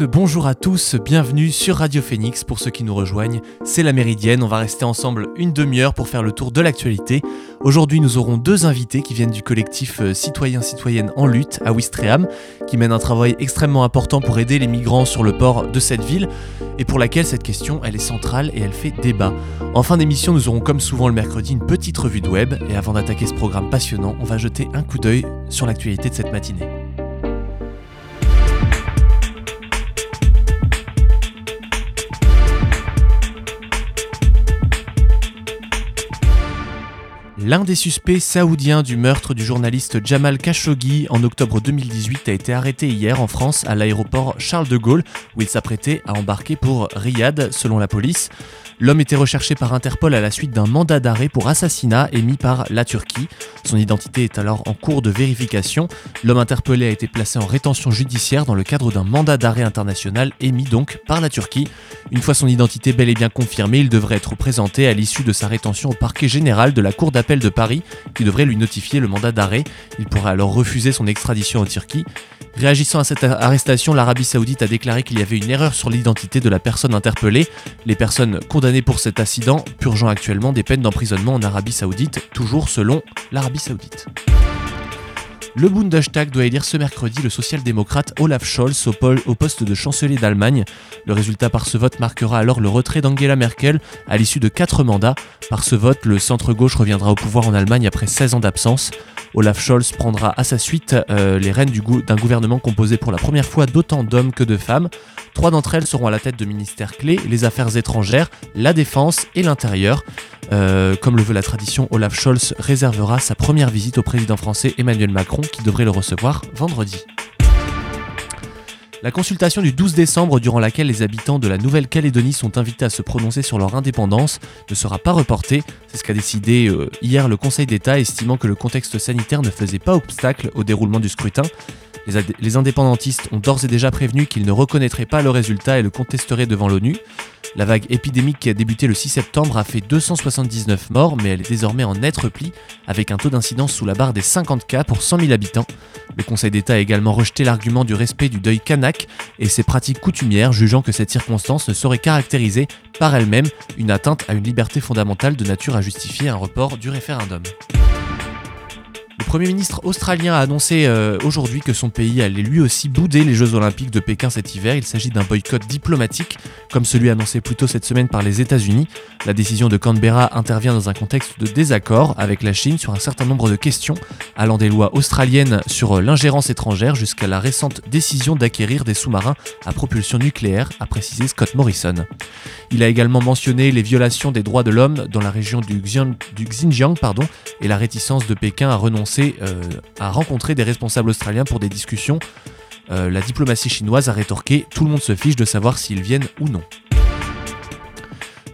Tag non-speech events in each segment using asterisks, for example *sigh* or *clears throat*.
Bonjour à tous, bienvenue sur Radio Phoenix pour ceux qui nous rejoignent. C'est la Méridienne, on va rester ensemble une demi-heure pour faire le tour de l'actualité. Aujourd'hui, nous aurons deux invités qui viennent du collectif euh, Citoyens Citoyennes en lutte à Ouistreham, qui mène un travail extrêmement important pour aider les migrants sur le port de cette ville et pour laquelle cette question elle est centrale et elle fait débat. En fin d'émission, nous aurons comme souvent le mercredi une petite revue de web et avant d'attaquer ce programme passionnant, on va jeter un coup d'œil sur l'actualité de cette matinée. L'un des suspects saoudiens du meurtre du journaliste Jamal Khashoggi en octobre 2018 a été arrêté hier en France à l'aéroport Charles de Gaulle où il s'apprêtait à embarquer pour Riyad selon la police. L'homme était recherché par Interpol à la suite d'un mandat d'arrêt pour assassinat émis par la Turquie. Son identité est alors en cours de vérification. L'homme interpellé a été placé en rétention judiciaire dans le cadre d'un mandat d'arrêt international émis donc par la Turquie. Une fois son identité bel et bien confirmée, il devrait être présenté à l'issue de sa rétention au parquet général de la Cour d'appel de Paris qui devrait lui notifier le mandat d'arrêt. Il pourrait alors refuser son extradition en Turquie. Réagissant à cette arrestation, l'Arabie Saoudite a déclaré qu'il y avait une erreur sur l'identité de la personne interpellée. Les personnes condamnées pour cet incident purgeant actuellement des peines d'emprisonnement en Arabie Saoudite, toujours selon l'Arabie Saoudite. Le Bundestag doit élire ce mercredi le social-démocrate Olaf Scholz au, poste de chancelier d'Allemagne. Le résultat par ce vote marquera alors le retrait d'Angela Merkel à l'issue de quatre mandats. Par ce vote, le centre-gauche reviendra au pouvoir en Allemagne après 16 ans d'absence. Olaf Scholz prendra à sa suite euh, les rênes d'un gouvernement composé pour la première fois d'autant d'hommes que de femmes. Trois d'entre elles seront à la tête de ministères clés, les affaires étrangères, la défense et l'intérieur. Euh, comme le veut la tradition, Olaf Scholz réservera sa première visite au président français Emmanuel Macron qui devrait le recevoir vendredi. La consultation du 12 décembre, durant laquelle les habitants de la Nouvelle-Calédonie sont invités à se prononcer sur leur indépendance, ne sera pas reportée. C'est ce qu'a décidé euh, hier le Conseil d'État, estimant que le contexte sanitaire ne faisait pas obstacle au déroulement du scrutin. Les, indépendantistes ont d'ores et déjà prévenu qu'ils ne reconnaîtraient pas le résultat et le contesteraient devant l'ONU. La vague épidémique qui a débuté le 6 septembre a fait 279 morts, mais elle est désormais en net repli, avec un taux d'incidence sous la barre des 50 cas pour 100 000 habitants. Le Conseil d'État a également rejeté l'argument du respect du deuil kanak et ses pratiques coutumières, jugeant que cette circonstance ne saurait caractériser par elle-même une atteinte à une liberté fondamentale de nature à justifier un report du référendum. Le Premier ministre australien a annoncé euh, aujourd'hui que son pays allait lui aussi bouder les Jeux olympiques de Pékin cet hiver. Il s'agit d'un boycott diplomatique, comme celui annoncé plus tôt cette semaine par les États-Unis. La décision de Canberra intervient dans un contexte de désaccord avec la Chine sur un certain nombre de questions, allant des lois australiennes sur l'ingérence étrangère jusqu'à la récente décision d'acquérir des sous-marins à propulsion nucléaire, a précisé Scott Morrison. Il a également mentionné les violations des droits de l'homme dans la région du, Xinjiang pardon, et la réticence de Pékin à renoncer euh, à rencontrer des responsables australiens pour des discussions. Euh, la diplomatie chinoise a rétorqué Tout le monde se fiche de savoir s'ils viennent ou non.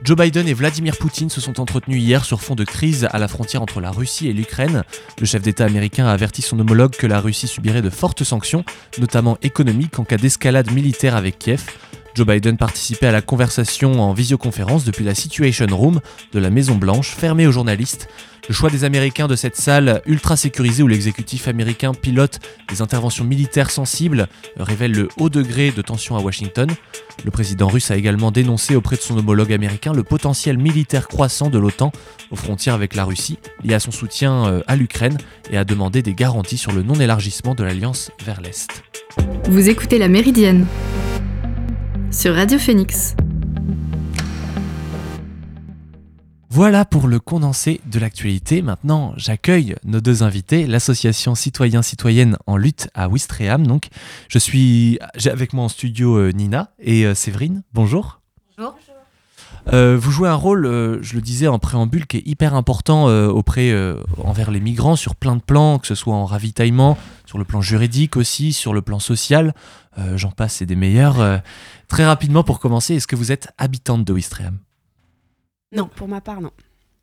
Joe Biden et Vladimir Poutine se sont entretenus hier sur fond de crise à la frontière entre la Russie et l'Ukraine. Le chef d'État américain a averti son homologue que la Russie subirait de fortes sanctions, notamment économiques, en cas d'escalade militaire avec Kiev. Joe Biden participait à la conversation en visioconférence depuis la Situation Room de la Maison Blanche, fermée aux journalistes. Le choix des Américains de cette salle ultra sécurisée où l'exécutif américain pilote des interventions militaires sensibles révèle le haut degré de tension à Washington. Le président russe a également dénoncé auprès de son homologue américain le potentiel militaire croissant de l'OTAN aux frontières avec la Russie lié à son soutien euh, à l'Ukraine et a demandé des garanties sur le non-élargissement de l'alliance vers l'Est. Vous écoutez la Méridienne sur Radio Phoenix. Voilà pour le condensé de l'actualité. Maintenant, j'accueille nos deux invités, l'association citoyen citoyenne en lutte à Wistreham. Donc, je suis j'ai avec moi en studio euh, Nina et euh, Séverine. Bonjour. Bonjour. Euh, vous jouez un rôle, je le disais en préambule, qui est hyper important auprès envers les migrants sur plein de plans, que ce soit en ravitaillement, sur le plan juridique aussi, sur le plan social. J'en passe, c'est des meilleurs. très rapidement pour commencer, est-ce que vous êtes habitante de Wistreham non, pour ma part, non.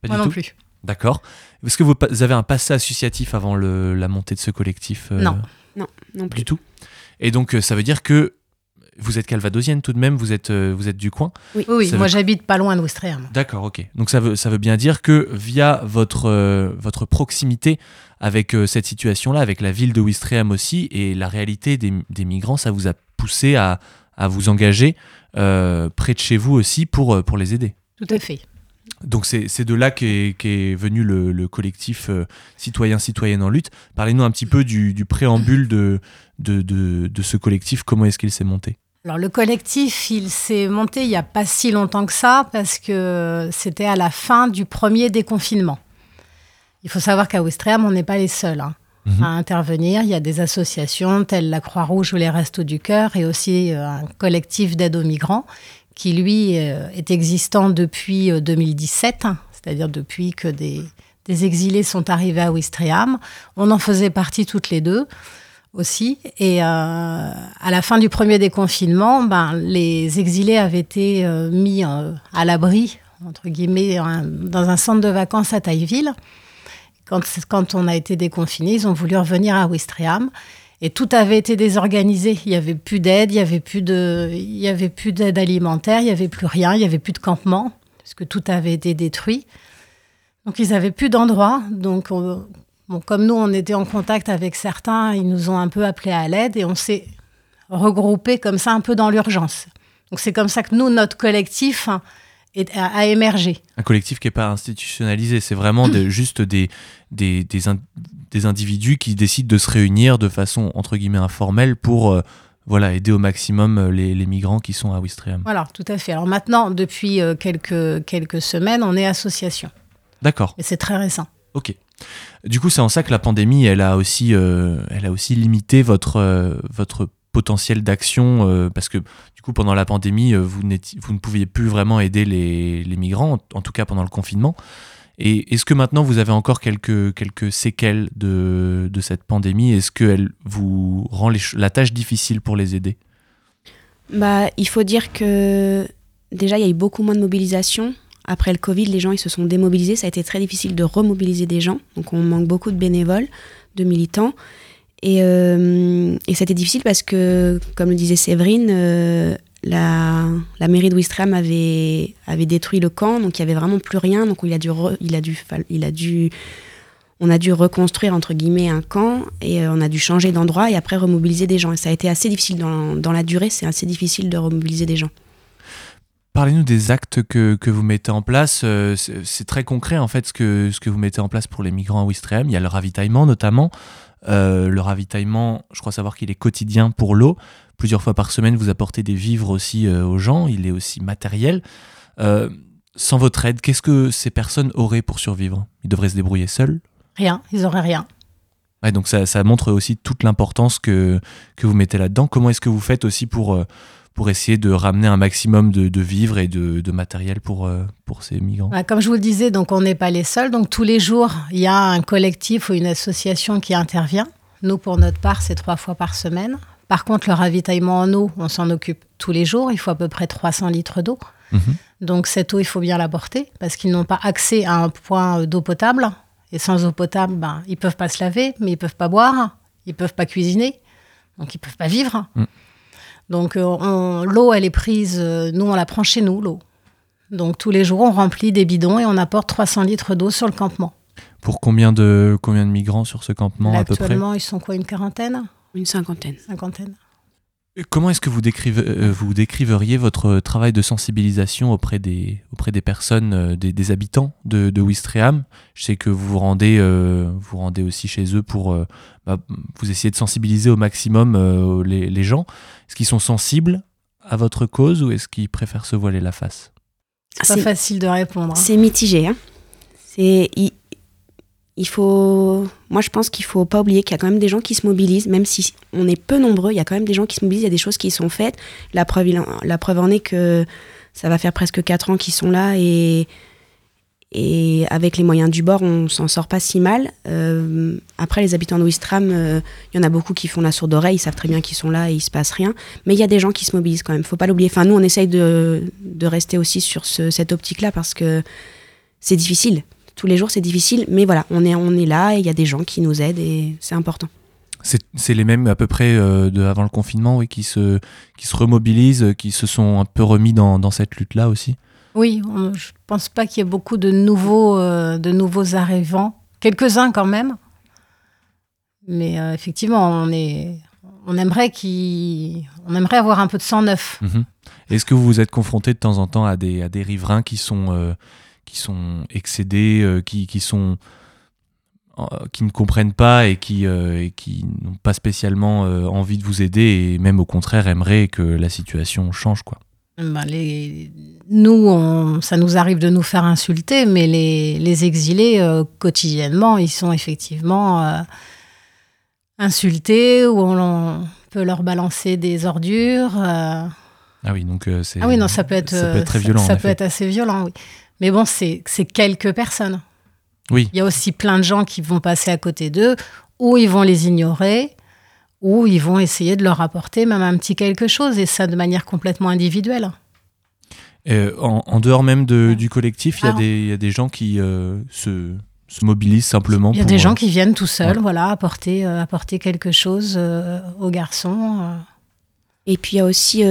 Pas Moi du non tout plus. D'accord. Est-ce que vous avez un passé associatif avant le, la montée de ce collectif euh, Non, non, non plus. Du tout. Et donc, euh, ça veut dire que vous êtes calvadosienne tout de même, vous êtes, euh, vous êtes du coin Oui, moi j'habite pas loin de Ouistreham. D'accord, ok. Donc ça veut, ça veut bien dire que via votre, euh, votre proximité avec euh, cette situation-là, avec la ville de Ouistreham aussi, et la réalité des, des migrants, ça vous a poussé à, à vous engager euh, près de chez vous aussi pour, pour les aider. Tout à fait. Donc c'est de là qu'est est venu le, le collectif euh, Citoyens Citoyennes en lutte. Parlez-nous un petit peu du, du préambule de, de, de, de ce collectif, comment est-ce qu'il s'est monté? Alors le collectif, il s'est monté il n'y a pas si longtemps que ça, parce que c'était à la fin du premier déconfinement. Il faut savoir qu'à Ouistreham, on n'est pas les seuls hein, Mhm. à intervenir. Il y a des associations telles la Croix-Rouge ou les Restos du Cœur, et aussi euh, un collectif d'aide aux migrants, qui lui euh, est existant depuis euh, 2017, hein, c'est-à-dire depuis que des, des exilés sont arrivés à Ouistreham. On en faisait partie toutes les deux aussi. Et euh, à la fin du premier déconfinement, ben, les exilés avaient été euh, mis euh, à l'abri, entre guillemets, dans un centre de vacances à Tailleville. Quand, on a été déconfinés, ils ont voulu revenir à Ouistreham. Et tout avait été désorganisé. Il n'y avait plus d'aide, il n'y avait plus d'aide alimentaire, il n'y avait plus rien, il n'y avait plus de campement, parce que tout avait été détruit. Donc ils n'avaient plus d'endroit. Donc on- Bon, comme nous, on était en contact avec certains, ils nous ont un peu appelés à l'aide et on s'est regroupés comme ça un peu dans l'urgence. Donc c'est comme ça que nous, notre collectif hein, est- a, a émergé. Un collectif qui n'est pas institutionnalisé, c'est vraiment de- *clears throat* juste des, des, des, in- des individus qui décident de se réunir de façon entre guillemets informelle pour euh, voilà, aider au maximum euh, les, les migrants qui sont à Ouistreham. Voilà, tout à fait. Alors maintenant, depuis euh, quelques, quelques semaines, on est association. D'accord. Et c'est très récent. Ok. Du coup, c'est en ça que la pandémie, elle a aussi, euh, elle a aussi limité votre, euh, votre potentiel d'action, euh, parce que du coup, pendant la pandémie, vous, vous ne pouviez plus vraiment aider les, les migrants, en, tout cas pendant le confinement. Et est-ce que maintenant, vous avez encore quelques, quelques séquelles de, de cette pandémie? Est-ce qu'elle vous rend la tâche difficile pour les aider? Bah, il faut dire que déjà, il y a eu beaucoup moins de mobilisation. Après le Covid, les gens ils se sont démobilisés. Ça a été très difficile de remobiliser des gens. Donc, on manque beaucoup de bénévoles, de militants. Et, euh, et c'était difficile parce que, comme le disait Séverine, euh, la, la mairie de Ouistreham avait, avait détruit le camp. Donc, il n'y avait vraiment plus rien. Donc, il a dû, il a dû, il a dû, on a dû reconstruire, entre guillemets, un camp. Et euh, on a dû changer d'endroit et après remobiliser des gens. Et ça a été assez difficile dans, dans la durée. C'est assez difficile de remobiliser des gens. Parlez-nous des actes que, que vous mettez en place. Euh, C'est très concret en fait ce que, ce que vous mettez en place pour les migrants à Ouistreham. Il y a le ravitaillement notamment. Euh, le ravitaillement, je crois savoir qu'il est quotidien pour l'eau. Plusieurs fois par semaine, vous apportez des vivres aussi euh, aux gens. Il est aussi matériel. Euh, sans votre aide, qu'est-ce que ces personnes auraient pour survivre? Ils devraient se débrouiller seuls? Rien, ils n'auraient rien. Ouais, donc ça, ça montre aussi toute l'importance que, que vous mettez là-dedans. Comment est-ce que vous faites aussi pour, pour essayer de ramener un maximum de, de vivres et de, de matériel pour, euh, pour ces migrants Comme je vous le disais, donc on n'est pas les seuls. Donc tous les jours, il y a un collectif ou une association qui intervient. Nous, pour notre part, c'est trois fois par semaine. Par contre, le ravitaillement en eau, on s'en occupe tous les jours. Il faut à peu près 300 litres d'eau. Mhm. Donc cette eau, il faut bien l'apporter parce qu'ils n'ont pas accès à un point d'eau potable. Et sans eau potable, ben, ils peuvent pas se laver, mais ils peuvent pas boire, ils peuvent pas cuisiner, donc ils peuvent pas vivre. Mm. Donc euh, l'eau, elle est prise, euh, nous on la prend chez nous, l'eau. Donc tous les jours, on remplit des bidons et on apporte 300 litres d'eau sur le campement. Pour combien de, combien de migrants sur ce campement Là, à peu près? Actuellement, ils sont quoi, une quarantaine? Une cinquantaine. Cinquantaine Comment est-ce que vous, décrive- euh, vous décriveriez votre travail de sensibilisation auprès des, auprès des personnes, euh, des, des habitants de, de Ouistreham? Je sais que vous vous rendez, euh, vous rendez aussi chez eux pour euh, bah, vous essayer de sensibiliser au maximum euh, les, les gens. Est-ce qu'ils sont sensibles à votre cause ou est-ce qu'ils préfèrent se voiler la face? C'est pas facile de répondre. hein. C'est mitigé. Hein. C'est il faut. Moi, je pense qu'il faut pas oublier qu'il y a quand même des gens qui se mobilisent, même si on est peu nombreux. Il y a quand même des gens qui se mobilisent. Il y a des choses qui sont faites. La preuve, la preuve en est que ça va faire presque quatre ans qu'ils sont là et et avec les moyens du bord, on s'en sort pas si mal. Euh, après, les habitants de Ouistreham, euh, il y en a beaucoup qui font la sourde oreille, ils savent très bien qu'ils sont là et il se passe rien. Mais il y a des gens qui se mobilisent quand même, faut pas l'oublier. Enfin, nous, on essaye de, de rester aussi sur ce- cette optique-là parce que c'est difficile. Tous les jours, c'est difficile, mais voilà, on est, on est là et il y a des gens qui nous aident et c'est important. C'est c'est les mêmes à peu près euh, de avant le confinement, oui, qui se, qui se remobilisent, qui se sont un peu remis dans, dans cette lutte-là aussi? Oui, on- je pense pas qu'il y ait beaucoup de nouveaux, euh, de nouveaux arrivants. Quelques-uns quand même. Mais euh, effectivement, on est, on aimerait qu'il, on aimerait avoir un peu de sang neuf. Mhm. Est-ce que vous vous êtes confronté de temps en temps à des, à des riverains qui sont, euh, qui sont excédés, euh, qui, qui, sont, euh, qui ne comprennent pas et qui, et qui n'ont pas spécialement envie de vous aider et même au contraire aimeraient que la situation change quoi ben, les... Nous, on... ça nous arrive de nous faire insulter, mais les, les exilés, quotidiennement, ils sont effectivement insultés ou on peut leur balancer des ordures. Ah oui, donc euh, c'est. Ah oui, non, ça peut être, ça peut être très violent. Ça, peut être assez violent, oui. Mais bon, c'est quelques personnes. Oui. Il y a aussi plein de gens qui vont passer à côté d'eux, ou ils vont les ignorer, ou ils vont essayer de leur apporter même un petit quelque chose, et ça de manière complètement individuelle. Euh, en, dehors même de, du collectif, il y, y, a des gens qui euh, se, se, mobilisent simplement. Il y a des gens qui viennent tout seuls, voilà, apporter, apporter quelque chose aux garçons. Et puis il y a aussi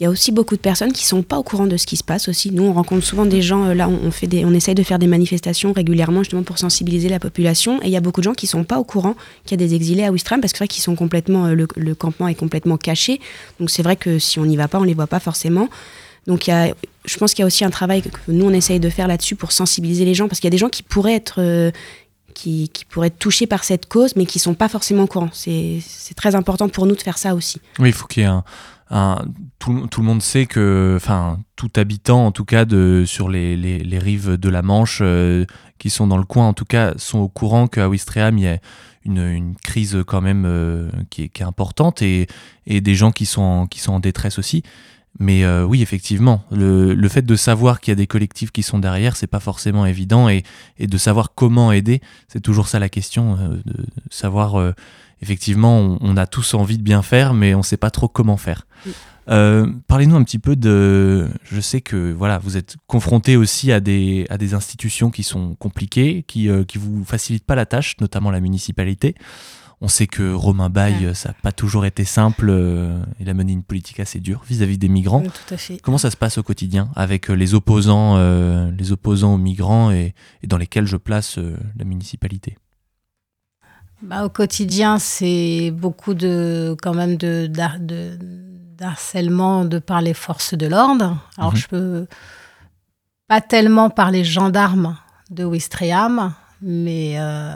il y a aussi beaucoup de personnes qui sont pas au courant de ce qui se passe aussi. Nous, on rencontre souvent des gens, euh, là, on, fait des, on essaye de faire des manifestations régulièrement justement pour sensibiliser la population. Et il y a beaucoup de gens qui sont pas au courant qu'il y a des exilés à Ouistreham parce que c'est vrai qu'ils sont complètement, euh, le, campement est complètement caché. Donc c'est vrai que si on n'y va pas, on les voit pas forcément. Donc il y a, je pense qu'il y a aussi un travail que nous, on essaye de faire là-dessus pour sensibiliser les gens parce qu'il y a des gens qui pourraient être... Euh, qui, qui, pourraient être touchés par cette cause, mais qui sont pas forcément au courant. C'est très important pour nous de faire ça aussi. Oui, il faut qu'il y ait un, tout, le monde sait que, enfin, tout habitant, en tout cas, de, sur les, les, les rives de la Manche, euh, qui sont dans le coin, en tout cas, sont au courant qu'à Ouistreham, il y a une, une crise quand même euh, qui, est, qui, est, importante et, et, des gens qui sont, en, qui sont en détresse aussi. Mais euh, oui, effectivement, le, le, fait de savoir qu'il y a des collectifs qui sont derrière, c'est pas forcément évident et, et, de savoir comment aider, c'est toujours ça la question, de savoir effectivement, on, a tous envie de bien faire, mais on ne sait pas trop comment faire. Euh, parlez-nous un petit peu de. Je sais que voilà, vous êtes confronté aussi à des, à des institutions qui sont compliquées, qui ne euh, vous facilitent pas la tâche, notamment la municipalité. On sait que Romain Baye, ça n'a pas toujours été simple. Euh, il a mené une politique assez dure vis-à-vis des migrants. tout à fait. Comment ça se passe au quotidien avec les opposants, les opposants aux migrants et, et, dans lesquels je place la municipalité? Bah, Au quotidien, c'est beaucoup de, quand même de, d'harcèlement de par les forces de l'ordre. Alors, mhm. je peux pas tellement par les gendarmes de Ouistreham, mais euh,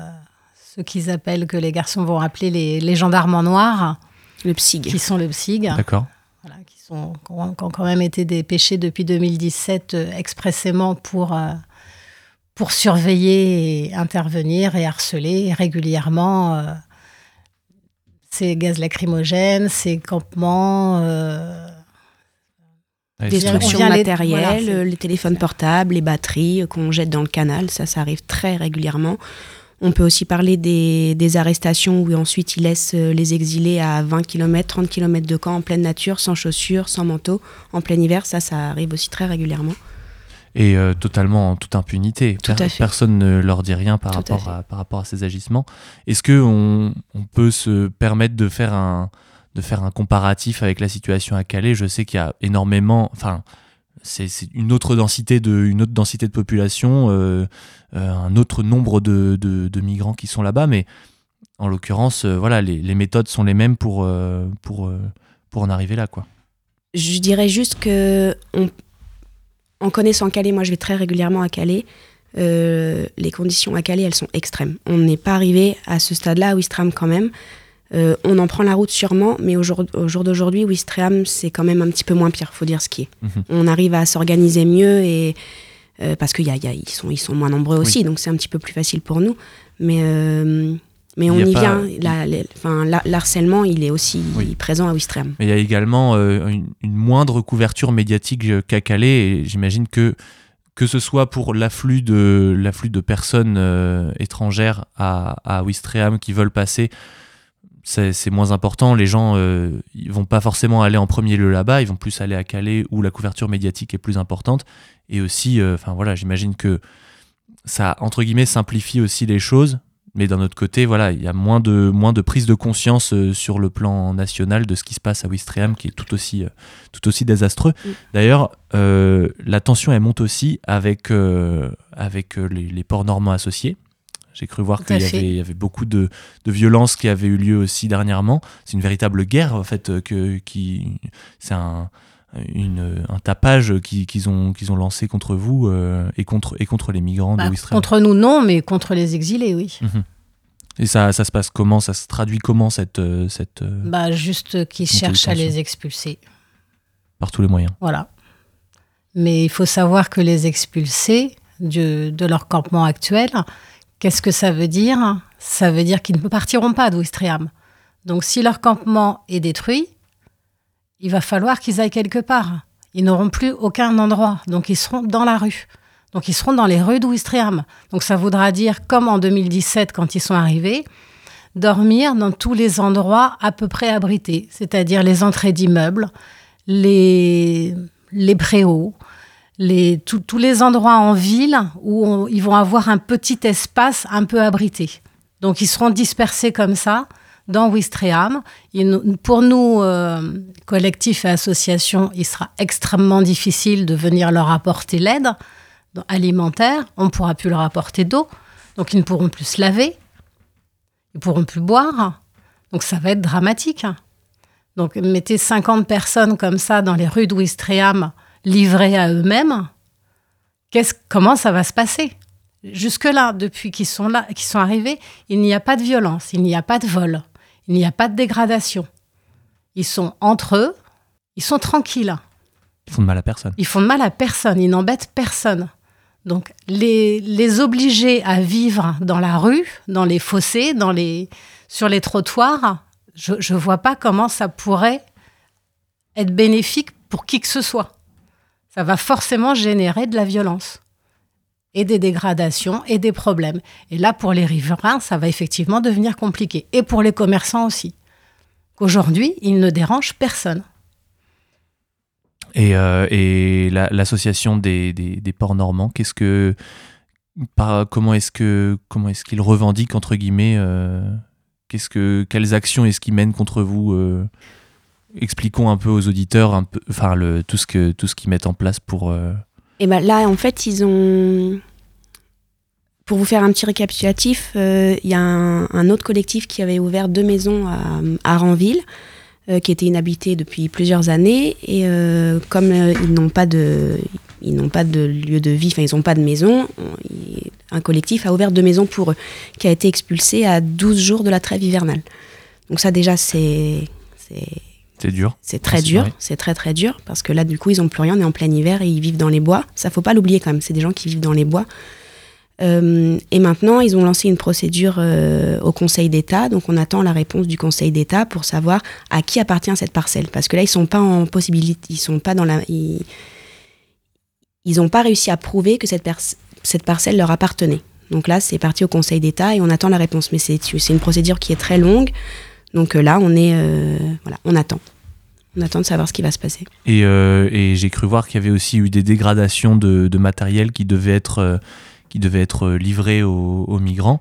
ceux qu'ils appellent, que les garçons vont appeler les, les gendarmes en noir. Le PSIG. Qui sont le PSIG. D'accord. Voilà, qui, sont, qui ont quand même été dépêchés depuis 2017 euh, expressément pour... Euh, pour surveiller et intervenir et harceler régulièrement euh, ces gaz lacrymogènes, ces campements. Euh, Destruction matérielle, les téléphones portables, les batteries qu'on jette dans le canal, ça, ça arrive très régulièrement. On peut aussi parler des, des, arrestations où ensuite ils laissent euh, les exilés à 20 km, 30 km de camp en pleine nature, sans chaussures, sans manteau, en plein hiver. Ça, ça arrive aussi très régulièrement et euh, totalement en toute impunité. personne ne leur dit rien par rapport, à, par rapport à ces agissements. Est-ce qu'on on peut se permettre de faire, un, de faire un comparatif avec la situation à Calais? Je sais qu'il y a énormément. Enfin, c'est une autre densité de, une autre densité de population, euh, euh, un autre nombre de, de, migrants qui sont là-bas, mais en l'occurrence, voilà, les, les, méthodes sont les mêmes pour, pour, pour en arriver là, quoi. Je dirais juste que on, en connaissant Calais, moi je vais très régulièrement à Calais. Euh, les conditions à Calais, elles sont extrêmes. On n'est pas arrivé à ce stade-là à Ouistreham quand même. Euh, on en prend la route sûrement, mais au jour, d'aujourd'hui, Ouistreham, c'est quand même un petit peu moins pire, faut dire ce qui est. Mhm. On arrive à s'organiser mieux et euh, parce qu'ils sont, ils sont moins nombreux aussi, donc c'est un petit peu plus facile pour nous. Mais mais on y, vient. L'harcèlement, il est aussi présent à Ouistreham. Il y a également euh, une, moindre couverture médiatique qu'à Calais. Et j'imagine que, que ce soit pour l'afflux de, de personnes euh, étrangères à, à Ouistreham qui veulent passer, c'est moins important. Les gens euh, ils vont pas forcément aller en premier lieu là-bas, ils vont plus aller à Calais où la couverture médiatique est plus importante. Et aussi, enfin voilà, j'imagine que ça, entre guillemets, simplifie aussi les choses mais d'un autre côté, voilà, il y a moins de, moins de prise de conscience euh, sur le plan national de ce qui se passe à Ouistreham, qui est tout aussi, euh, tout aussi désastreux. Mm. D'ailleurs, euh, la tension, elle monte aussi avec, avec les, ports normands associés. J'ai cru voir qu'il y, avait beaucoup de, de violences qui avaient eu lieu aussi dernièrement. C'est une véritable guerre, en fait, que, qui, c'est un, une, un tapage qu'ils ont, qu'ils ont lancé contre vous et, contre, et contre les migrants bah, de Wistreham. Contre nous, non, mais contre les exilés, oui. Mhm. Et ça, ça se passe comment? Ça se traduit comment cette... cette bah, juste qu'ils cherchent à les expulser. Par tous les moyens. Voilà. Mais il faut savoir que les expulser de, de leur campement actuel, qu'est-ce que ça veut dire? Ça veut dire qu'ils ne partiront pas d'Ouistreham. Donc si leur campement est détruit, il va falloir qu'ils aillent quelque part. Ils n'auront plus aucun endroit. Donc ils seront dans la rue. Donc ils seront dans les rues d'Ouistreham. Donc ça voudra dire, comme en 2017 quand ils sont arrivés, dormir dans tous les endroits à peu près abrités, c'est-à-dire les entrées d'immeubles, les, les préaux, les, tous les endroits en ville où ils vont avoir un petit espace un peu abrité. Donc ils seront dispersés comme ça dans Wistreham. Pour nous, euh, collectifs et associations, il sera extrêmement difficile de venir leur apporter l'aide alimentaire. On ne pourra plus leur apporter d'eau. Donc ils ne pourront plus se laver. Ils ne pourront plus boire. Donc ça va être dramatique. Donc mettez 50 personnes comme ça dans les rues de Wistreham livrés à eux-mêmes, comment ça va se passer? Jusque-là, depuis qu'ils sont là, qu'ils sont arrivés, il n'y a pas de violence, il n'y a pas de vol, il n'y a pas de dégradation. Ils sont entre eux, ils sont tranquilles. Ils font de mal à personne. Ils font de mal à personne, ils n'embêtent personne. Donc les, les obliger à vivre dans la rue, dans les fossés, dans les, sur les trottoirs, je ne vois pas comment ça pourrait être bénéfique pour qui que ce soit ça va forcément générer de la violence et des dégradations et des problèmes. Et là, pour les riverains, ça va effectivement devenir compliqué. Et pour les commerçants aussi. Aujourd'hui, ils ne dérangent personne. Et, euh, l'association des, ports normands, qu'est-ce que, comment est-ce que, comment est-ce qu'ils revendiquent entre guillemets, euh, qu'est-ce que, quelles actions est-ce qu'ils mènent contre vous euh, expliquons un peu aux auditeurs un peu, enfin, le, tout ce que tout ce qu'ils mettent en place pour. Et euh, ben là, en fait, ils ont. Pour vous faire un petit récapitulatif, euh, il y a un, autre collectif qui avait ouvert deux maisons à, à Ranville, euh, qui étaient inhabitées depuis plusieurs années. Et comme ils n'ont pas de, ils n'ont pas de lieu de vie, enfin ils n'ont pas de maison, un collectif a ouvert deux maisons pour eux, qui a été expulsé à 12 jours de la trêve hivernale. Donc ça déjà c'est c'est dur. C'est très dur, c'est très très dur, parce que là, du coup, ils n'ont plus rien, on est en plein hiver et ils vivent dans les bois. Ça, faut pas l'oublier quand même, c'est des gens qui vivent dans les bois. Euh, et maintenant, ils ont lancé une procédure euh, au Conseil d'État, donc on attend la réponse du Conseil d'État pour savoir à qui appartient cette parcelle. Parce que là, ils sont pas en possibilité, ils sont pas dans la, ils, n'ont pas réussi à prouver que cette, cette parcelle leur appartenait. Donc là, c'est parti au Conseil d'État et on attend la réponse. Mais c'est une procédure qui est très longue. Donc euh, là, on est, euh, voilà, on attend. On attend de savoir ce qui va se passer. Et, euh, j'ai cru voir qu'il y avait aussi eu des dégradations de, matériel qui devait être, qui devait être livré aux, migrants.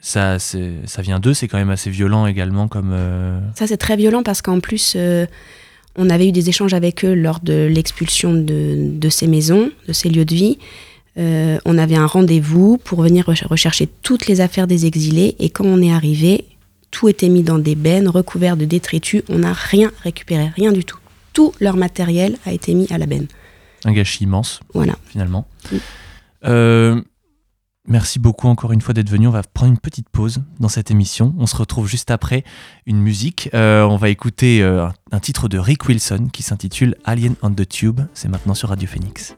ça, ça vient d'eux, c'est quand même assez violent également comme. Ça, c'est très violent parce qu'en plus, on avait eu des échanges avec eux lors de l'expulsion de, de, ces maisons, de ces lieux de vie. on avait un rendez-vous pour venir rechercher toutes les affaires des exilés et quand on est arrivé, tout était mis dans des bennes recouverts de détritus. On n'a rien récupéré, rien du tout. Tout leur matériel a été mis à la benne. Un gâchis immense, voilà. finalement. Euh, merci beaucoup encore une fois d'être venu. On va prendre une petite pause dans cette émission. On se retrouve juste après une musique. Euh, on va écouter euh, un titre de Rick Wilson qui s'intitule Alien on the Tube. C'est maintenant sur Radio Phoenix.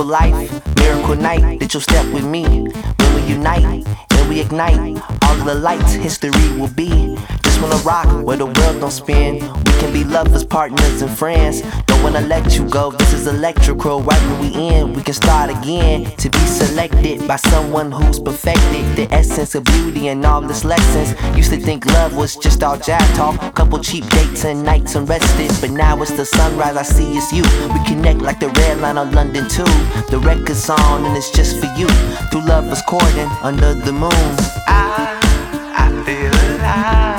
Wonderful life, miracle night that you'll step with me. When we unite and we ignite, all of the lights history will be. Wanna rock where the world don't spin. We can be lovers, partners, and friends. Don't wanna let you go. This is electrical. Right when we end, we can start again. To be selected by someone who's perfected the essence of beauty and all its lessons. Used to think love was just all jazz talk. Couple cheap dates and nights unrested. But now it's the sunrise. I see it's you. We connect like the red line on London too. The record's on and it's just for you. Through lovers courting under the moon. I, I feel alive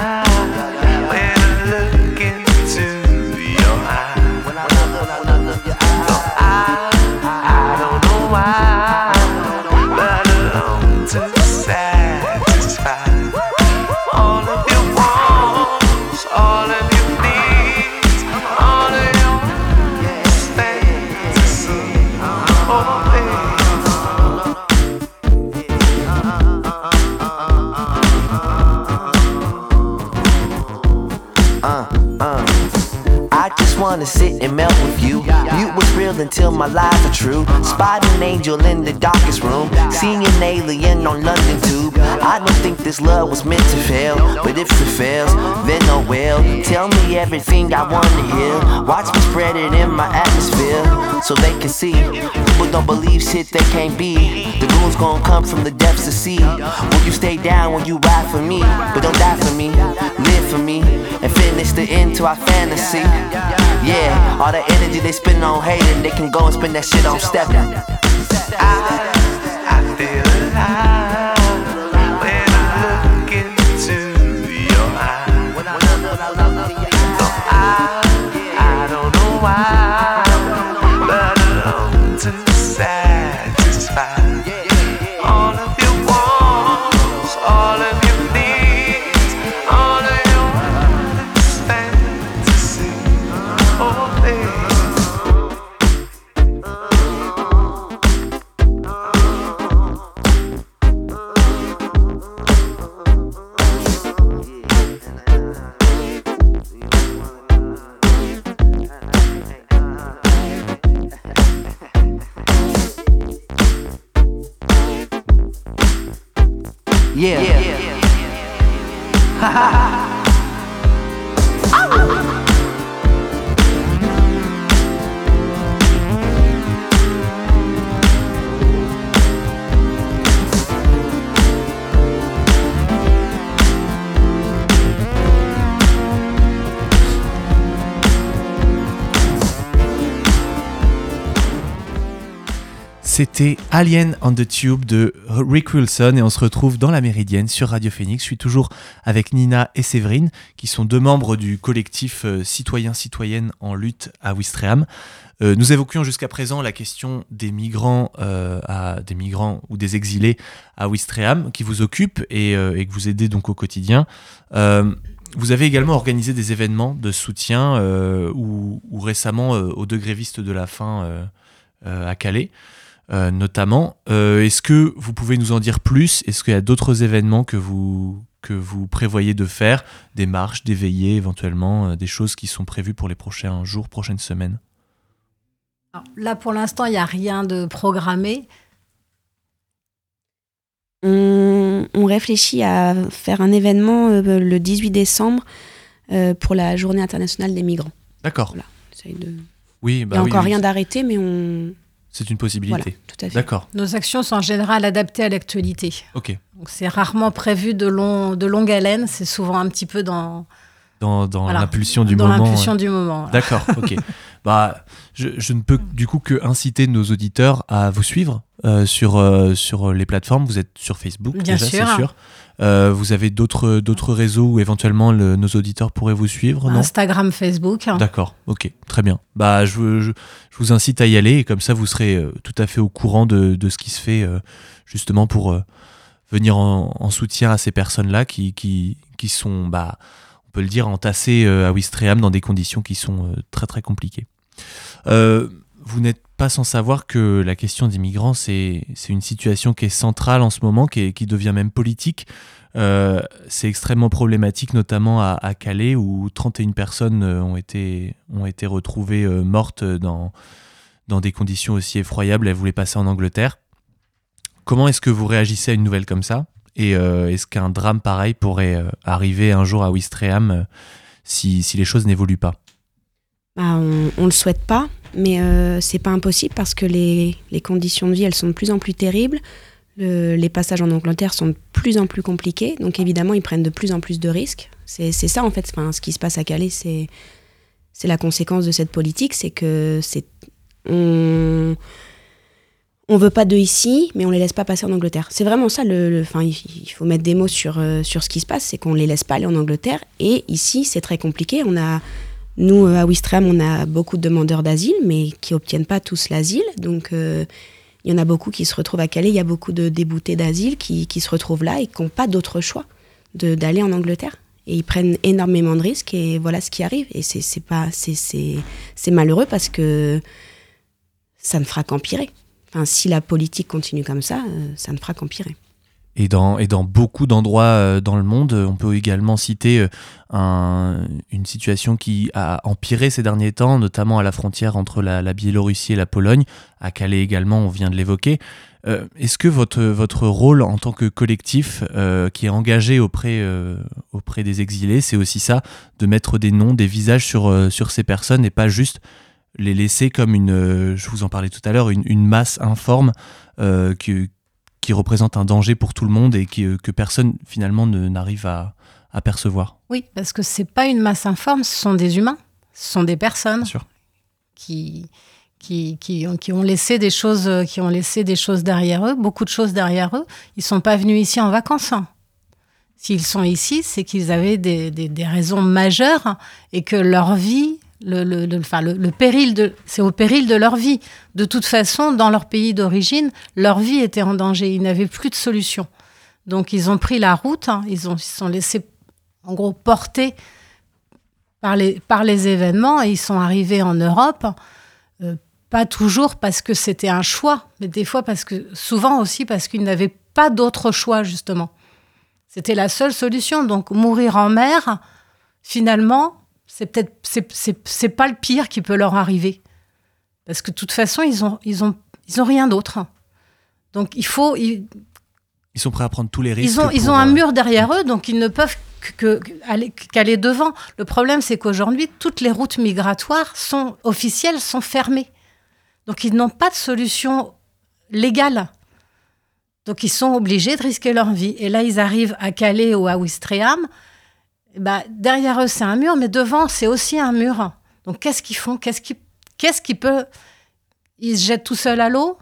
until my lies are true. Spot an angel in the darkest room. Seen an alien on London Tube. I don't think this love was meant to fail. But if it fails, then oh will. Tell me everything I wanna hear. Watch me spread it in my atmosphere. So they can see. People don't believe shit they can't be. The goons gonna come from the depths of sea. Will you stay down when you ride for me? But don't die for me. For me. And finish the end to our fantasy. Yeah, all the energy they spend on hating, they can go and spend that shit on stepping. I feel alive Alien on the Tube de Rick Wilson et on se retrouve dans la Méridienne sur Radio Phoenix. Je suis toujours avec Nina et Séverine qui sont deux membres du collectif euh, Citoyens-Citoyennes en lutte à Ouistreham. Euh, nous évoquions jusqu'à présent la question des migrants, euh, des migrants ou des exilés à Ouistreham qui vous occupent et, que vous aidez donc au quotidien. Vous avez également organisé des événements de soutien ou, récemment aux deux grévistes de la faim à Calais euh, notamment. Euh, Est-ce que vous pouvez nous en dire plus? Est-ce qu'il y a d'autres événements que vous, que vous prévoyez de faire? Des marches, des veillées éventuellement, euh, des choses qui sont prévues pour les prochains jours, prochaines semaines? Alors, Là, pour l'instant, il n'y a rien de programmé. On, on réfléchit à faire un événement euh, le 18 décembre euh, pour la Journée internationale des migrants. D'accord. Voilà. Essaye de- Oui, Il bah n'y a oui, encore oui, rien d'arrêté, mais on. C'est une Voilà, possibilité. tout à fait. D'accord, Nos actions sont en général adaptées à l'actualité. ok. Donc, c'est rarement prévu de, long, de longue haleine. C'est souvent un petit peu dans, Dans, dans l'impulsion du dans moment. l'impulsion du moment. D'accord, ok. *laughs* bah, je, je ne peux du coup que inciter nos auditeurs à vous suivre euh, sur, euh, sur les plateformes. Vous êtes sur Facebook, Bien déjà, c'est sûr. Euh, vous avez d'autres d'autres réseaux où éventuellement le- nos auditeurs pourraient vous suivre, non? Instagram, Facebook. D'accord, ok, très bien. Bah, je, vous- je, je vous incite à y aller et comme ça vous serez tout à fait au courant de, de ce qui se fait justement pour venir en, en soutien à ces personnes-là qui, qui, qui sont, bah, on peut le dire, entassées euh, à Ouistreham dans des conditions qui sont euh, très très compliquées. Euh, vous n'êtes pas sans savoir que la question des migrants, c'est une situation qui est centrale en ce moment, qui, devient même politique. C'est extrêmement problématique, notamment à, Calais, où 31 personnes ont été, ont été retrouvées mortes dans, dans des conditions aussi effroyables. Elles voulaient passer en Angleterre. Comment est-ce que vous réagissez à une nouvelle comme ça? Et euh, est-ce qu'un drame pareil pourrait euh, arriver un jour à Ouistreham euh, si, si les choses n'évoluent pas? Bah, on, on le souhaite pas, mais euh, c'est pas impossible parce que les, les conditions de vie elles sont de plus en plus terribles. Le- les passages en Angleterre sont de plus en plus compliqués, donc évidemment ils prennent de plus en plus de risques. C'est ça en fait, enfin, ce qui se passe à Calais, c'est la conséquence de cette politique, c'est que c'est on veut pas d'eux ici, mais on les laisse pas passer en Angleterre. C'est vraiment ça. Le, enfin, il, faut mettre des mots sur euh, sur ce qui se passe, c'est qu'on les laisse pas aller en Angleterre. Et ici, c'est très compliqué. On a nous, euh, à Ouistreham, on a beaucoup de demandeurs d'asile, mais qui obtiennent pas tous l'asile. Donc, euh, il y en a beaucoup qui se retrouvent à Calais. Il y a beaucoup de déboutés d'asile qui, qui se retrouvent là et qui n'ont pas d'autre choix d'aller en Angleterre. Et ils prennent énormément de risques et voilà ce qui arrive. Et c'est malheureux parce que ça ne fera qu'empirer. Si la politique continue comme ça, euh, ça ne fera qu'empirer. Et dans, et dans beaucoup d'endroits euh, dans le monde, on peut également citer euh, un- une situation qui a empiré ces derniers temps, notamment à la frontière entre la, Biélorussie et la Pologne. À Calais également, on vient de l'évoquer. Est-ce que votre, votre rôle en tant que collectif qui est engagé auprès, auprès des exilés, c'est aussi ça, de mettre des noms, des visages sur, sur ces personnes et pas juste les laisser comme une, euh, je vous en parlais tout à l'heure, une, une masse informe euh, que, qui représente un danger pour tout le monde et qui, euh, que personne finalement ne- n'arrive à, à percevoir. Oui, parce que c'est pas une masse informe, ce sont des humains, ce sont des personnes qui, qui, qui, ont, qui ont laissé des choses, qui ont laissé des choses derrière eux, beaucoup de choses derrière eux. Ils sont pas venus ici en vacances. hein. S'ils sont ici, c'est qu'ils avaient des, des- des raisons majeures et que leur vie, le, le, enfin, le- le péril de, c'est au péril de leur vie. De toute façon, dans leur pays d'origine, leur vie était en danger. Ils n'avaient plus de solution. Donc, ils ont pris la route. hein. Ils ont, ils sont laissés, en gros, porter par les, par les événements et ils sont arrivés en Europe. euh, pas toujours parce que c'était un choix, mais des fois parce que, souvent aussi parce qu'ils n'avaient pas d'autre choix, justement. C'était la seule solution. Donc, mourir en mer, finalement, c'est peut-être, c'est, c'est, c'est pas le pire qui peut leur arriver. Parce que de toute façon, ils ont, ils ont, ils ont rien d'autre. Donc, il faut, ils, Ils sont prêts à prendre tous les risques. ils ont, ils ont un euh, mur derrière eux, donc ils ne peuvent que- que- aller- qu'aller devant. Le problème, c'est qu'aujourd'hui, toutes les routes migratoires sont officielles, sont fermées. Donc ils n'ont pas de solution légale. Donc ils sont obligés de risquer leur vie. Et là, ils arrivent à Calais ou à Ouistreham. Ben, derrière eux, c'est un mur, mais devant, c'est aussi un mur. Donc qu'est-ce qu'ils font? Qu'est-ce qui, qu'est-ce qui peut Ils se jettent tout seuls à l'eau?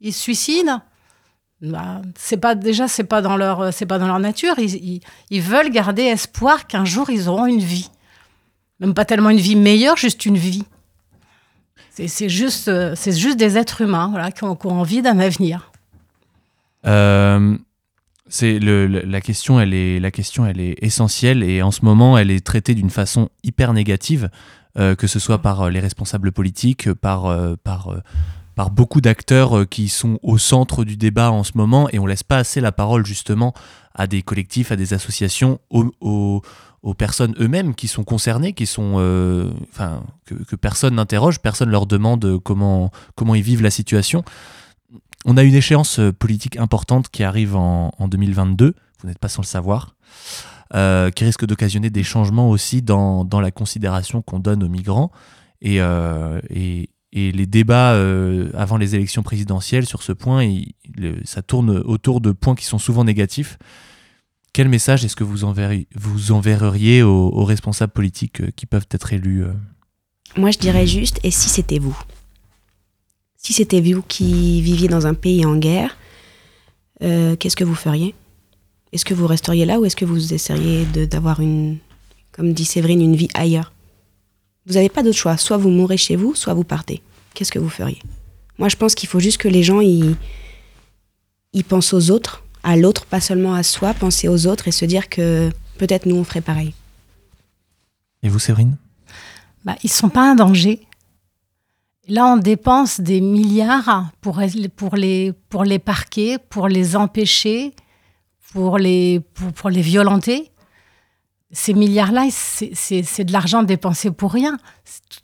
Ils se suicident? Bah, c'est pas déjà c'est pas dans leur c'est pas dans leur nature. Ils, ils, veulent garder espoir qu'un jour ils auront une vie. Même pas tellement une vie meilleure juste une vie. C'est c'est juste euh, c'est juste des êtres humains voilà qui ont, qui ont envie d'un avenir. Euh, c'est le, la question, elle est la question, elle est essentielle et en ce moment, elle est traitée d'une façon hyper négative, euh, que ce soit par euh, les responsables politiques, par euh, par par beaucoup d'acteurs qui sont au centre du débat en ce moment et on laisse pas assez la parole justement à des collectifs, à des associations, aux, aux- aux personnes eux-mêmes qui sont concernées, qui sont, enfin, que, que personne n'interroge, personne leur demande comment comment ils vivent la situation. On a une échéance euh, politique importante qui arrive en, en 2022, vous n'êtes pas sans le savoir, euh, qui risque d'occasionner des changements aussi dans, dans la considération qu'on donne aux migrants. Et, euh, et, les débats avant les élections présidentielles sur ce point, ça tourne autour de points qui sont souvent négatifs. Quel message est-ce que vous, enverri- vous enverriez aux, responsables politiques qui peuvent être élus Moi, je dirais juste, et si c'était vous? Si c'était vous qui viviez dans un pays en guerre, euh, qu'est-ce que vous feriez? Est-ce que vous resteriez là ou est-ce que vous essayeriez d'avoir une, comme dit Séverine, une vie ailleurs? Vous n'avez pas d'autre choix. Soit vous mourrez chez vous, soit vous partez. Qu'est-ce que vous feriez? Moi, je pense qu'il faut juste que les gens, ils, ils pensent aux autres, à l'autre, pas seulement à soi, penser aux autres et se dire que peut-être nous, on ferait pareil. Et vous, Séverine? Bah, ils sont pas un danger là on dépense des milliards pour, pour, les, pour les parquer pour les empêcher pour les, pour, les violenter ces milliards-là, c'est- de l'argent dépensé pour rien.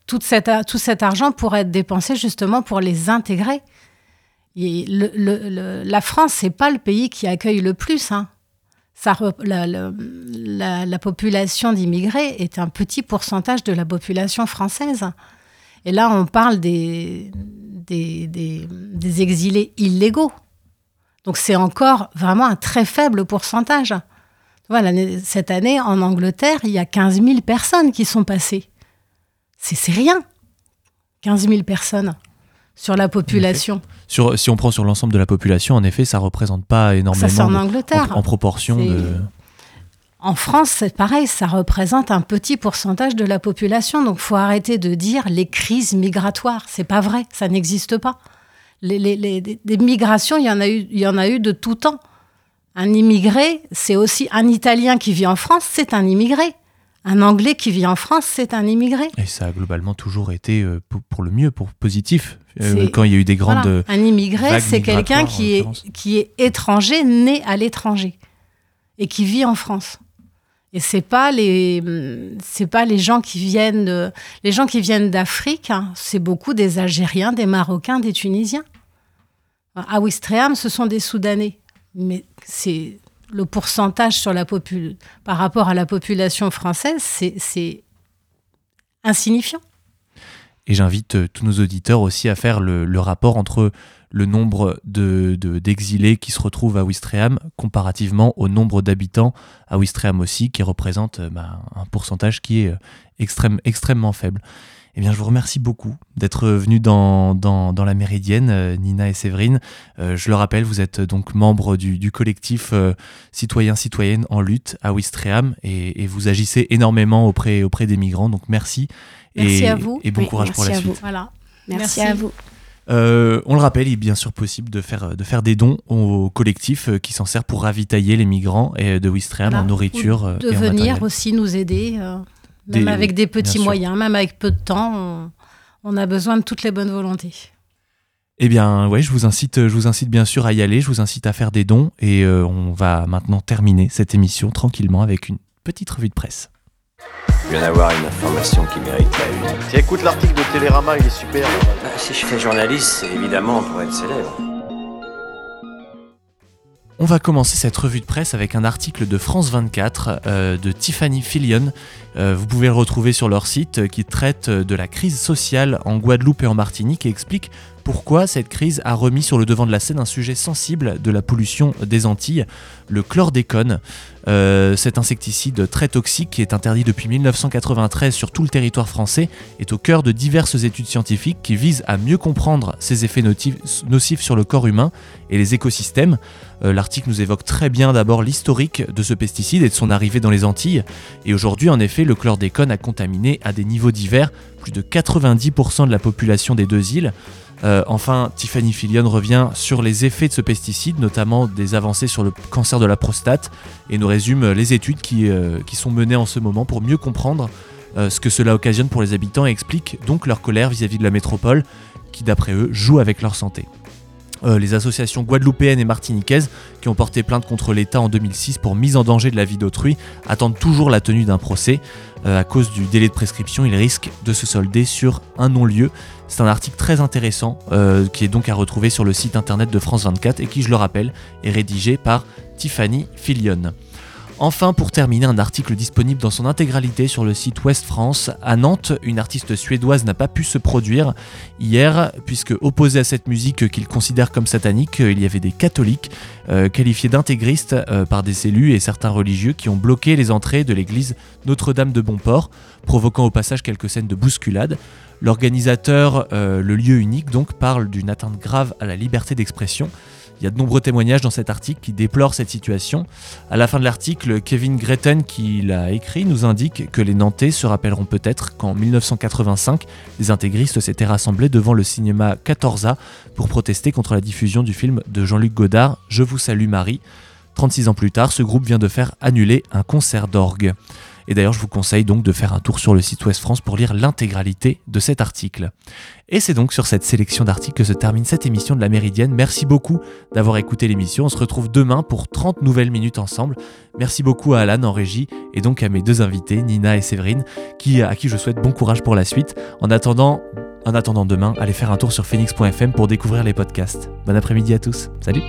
Tout cet, cet argent pourrait être dépensé justement pour les intégrer. Et la France, c'est pas le pays qui accueille le plus. hein. Ça la- la- la population d'immigrés est un petit pourcentage de la population française. Et là, on parle des, des, des- des exilés illégaux. Donc c'est encore vraiment un très faible pourcentage. Voilà, cette année, en Angleterre, il y a 15 000 personnes qui sont passées. C'est rien. 15 000 personnes sur la population. Sur, si on prend sur l'ensemble de la population, en effet, ça représente pas énormément Ça, en de- Angleterre. en, en proportion de. En France, c'est pareil, ça représente un petit pourcentage de la population. Donc, faut arrêter de dire les crises migratoires. C'est pas vrai, ça n'existe pas. Les, les- les- des- migrations, il y en a eu, il y en a eu de tout temps. Un immigré, c'est aussi un Italien qui vit en France, c'est un immigré. Un Anglais qui vit en France, c'est un immigré. Et ça a globalement toujours été euh, pour, le mieux, pour positif. Euh, quand il y a eu des grandes. Voilà. Un immigré, c'est quelqu'un qui est, qui est étranger, né à l'étranger et qui vit en France. Et c'est pas les pas les gens qui viennent les gens qui viennent d'Afrique, hein, c'est beaucoup des Algériens, des Marocains, des Tunisiens. À Ouistreham, ce sont des Soudanais, mais c'est le pourcentage sur la par rapport à la population française, c'est insignifiant. Et j'invite euh, tous nos auditeurs aussi à faire le, rapport entre le nombre de, de- d'exilés qui se retrouvent à Ouistreham comparativement au nombre d'habitants à Ouistreham aussi, qui représente euh, bah, un pourcentage qui est euh, extrême, extrêmement faible. Eh bien, je vous remercie beaucoup d'être venus dans, dans, dans la Méridienne, euh, Nina et Séverine. Euh, je le rappelle, vous êtes donc membre du, du collectif euh, Citoyens-Citoyennes en lutte à Ouistreham et, et vous agissez énormément auprès, auprès des migrants. Donc, merci. Merci et, à vous. Et bon Oui, courage pour la merci à suite. Voilà. Merci, Merci. à vous. Euh, on le rappelle, il est bien sûr possible de faire, de faire des dons au collectif qui s'en sert pour ravitailler les migrants et de Ouistreham Voilà. en nourriture euh, de et venir aussi nous aider, euh, même Des- avec des petits moyens, même avec peu de temps, on, on a besoin de toutes les bonnes volontés. Eh bien, ouais, je vous incite, je vous incite bien sûr à y aller. Je vous incite à faire des dons et euh, on va maintenant terminer cette émission tranquillement avec une petite revue de presse. Je viens d'avoir une information qui mérite la une. Tiens, écoute l'article de Télérama, il est super. Bah, si je fais journaliste, c'est évidemment pour être célèbre. On va commencer cette revue de presse avec un article de France 24 euh, de Tiffany Fillion. Euh, vous pouvez le retrouver sur leur site euh, qui traite de la crise sociale en Guadeloupe et en Martinique et explique pourquoi cette crise a remis sur le devant de la scène un sujet sensible de la pollution des Antilles, le chlordécone? Euh, cet insecticide très toxique qui est interdit depuis 1993 sur tout le territoire français est au cœur de diverses études scientifiques qui visent à mieux comprendre ses effets nocifs sur le corps humain et les écosystèmes. Euh, L'article nous évoque très bien d'abord l'historique de ce pesticide et de son arrivée dans les Antilles. Et aujourd'hui, en effet, le chlordécone a contaminé à des niveaux divers plus de 90% de la population des deux îles. Euh, enfin, Tiffany Fillion revient sur les effets de ce pesticide, notamment des avancées sur le cancer de la prostate, et nous résume les études qui, euh, sont menées en ce moment pour mieux comprendre euh, ce que cela occasionne pour les habitants et explique donc leur colère vis-à-vis de la métropole, qui d'après eux joue avec leur santé. Les associations guadeloupéennes et martiniquaises qui ont porté plainte contre l'État en 2006 pour mise en danger de la vie d'autrui attendent toujours la tenue d'un procès. À cause du délai de prescription, il risque de se solder sur un non-lieu. C'est un article très intéressant euh, qui est donc à retrouver sur le site internet de France 24 et qui, je le rappelle, est rédigé par Tiffany Fillion. Enfin, pour terminer, un article disponible dans son intégralité sur le site Ouest France. À Nantes, une artiste suédoise n'a pas pu se produire hier, puisque opposé à cette musique qu'il considère comme satanique, il y avait des catholiques euh, qualifiés d'intégristes euh, par des élus et certains religieux qui ont bloqué les entrées de l'église Notre-Dame de Bonport, provoquant au passage quelques scènes de bousculade. L'organisateur, euh, le lieu unique donc, parle d'une atteinte grave à la liberté d'expression. Il y a de nombreux témoignages dans cet article qui déplorent cette situation. À la fin de l'article, Kevin Gretten, qui l'a écrit, nous indique que les Nantais se rappelleront peut-être qu'en 1985, les intégristes s'étaient rassemblés devant le cinéma 14A pour protester contre la diffusion du film de Jean-Luc Godard, Je vous salue Marie. 36 ans plus tard, ce groupe vient de faire annuler un concert d'orgue. Et d'ailleurs, je vous conseille donc de faire un tour sur le site Ouest France pour lire l'intégralité de cet article. Et c'est donc sur cette sélection d'articles que se termine cette émission de la Méridienne. Merci beaucoup d'avoir écouté l'émission. On se retrouve demain pour 30 nouvelles minutes ensemble. Merci beaucoup à Alan en régie et donc à mes deux invités, Nina et Séverine, qui, à qui je souhaite bon courage pour la suite. En attendant, En attendant demain, allez faire un tour sur phoenix.fm pour découvrir les podcasts. Bon après-midi à tous. Salut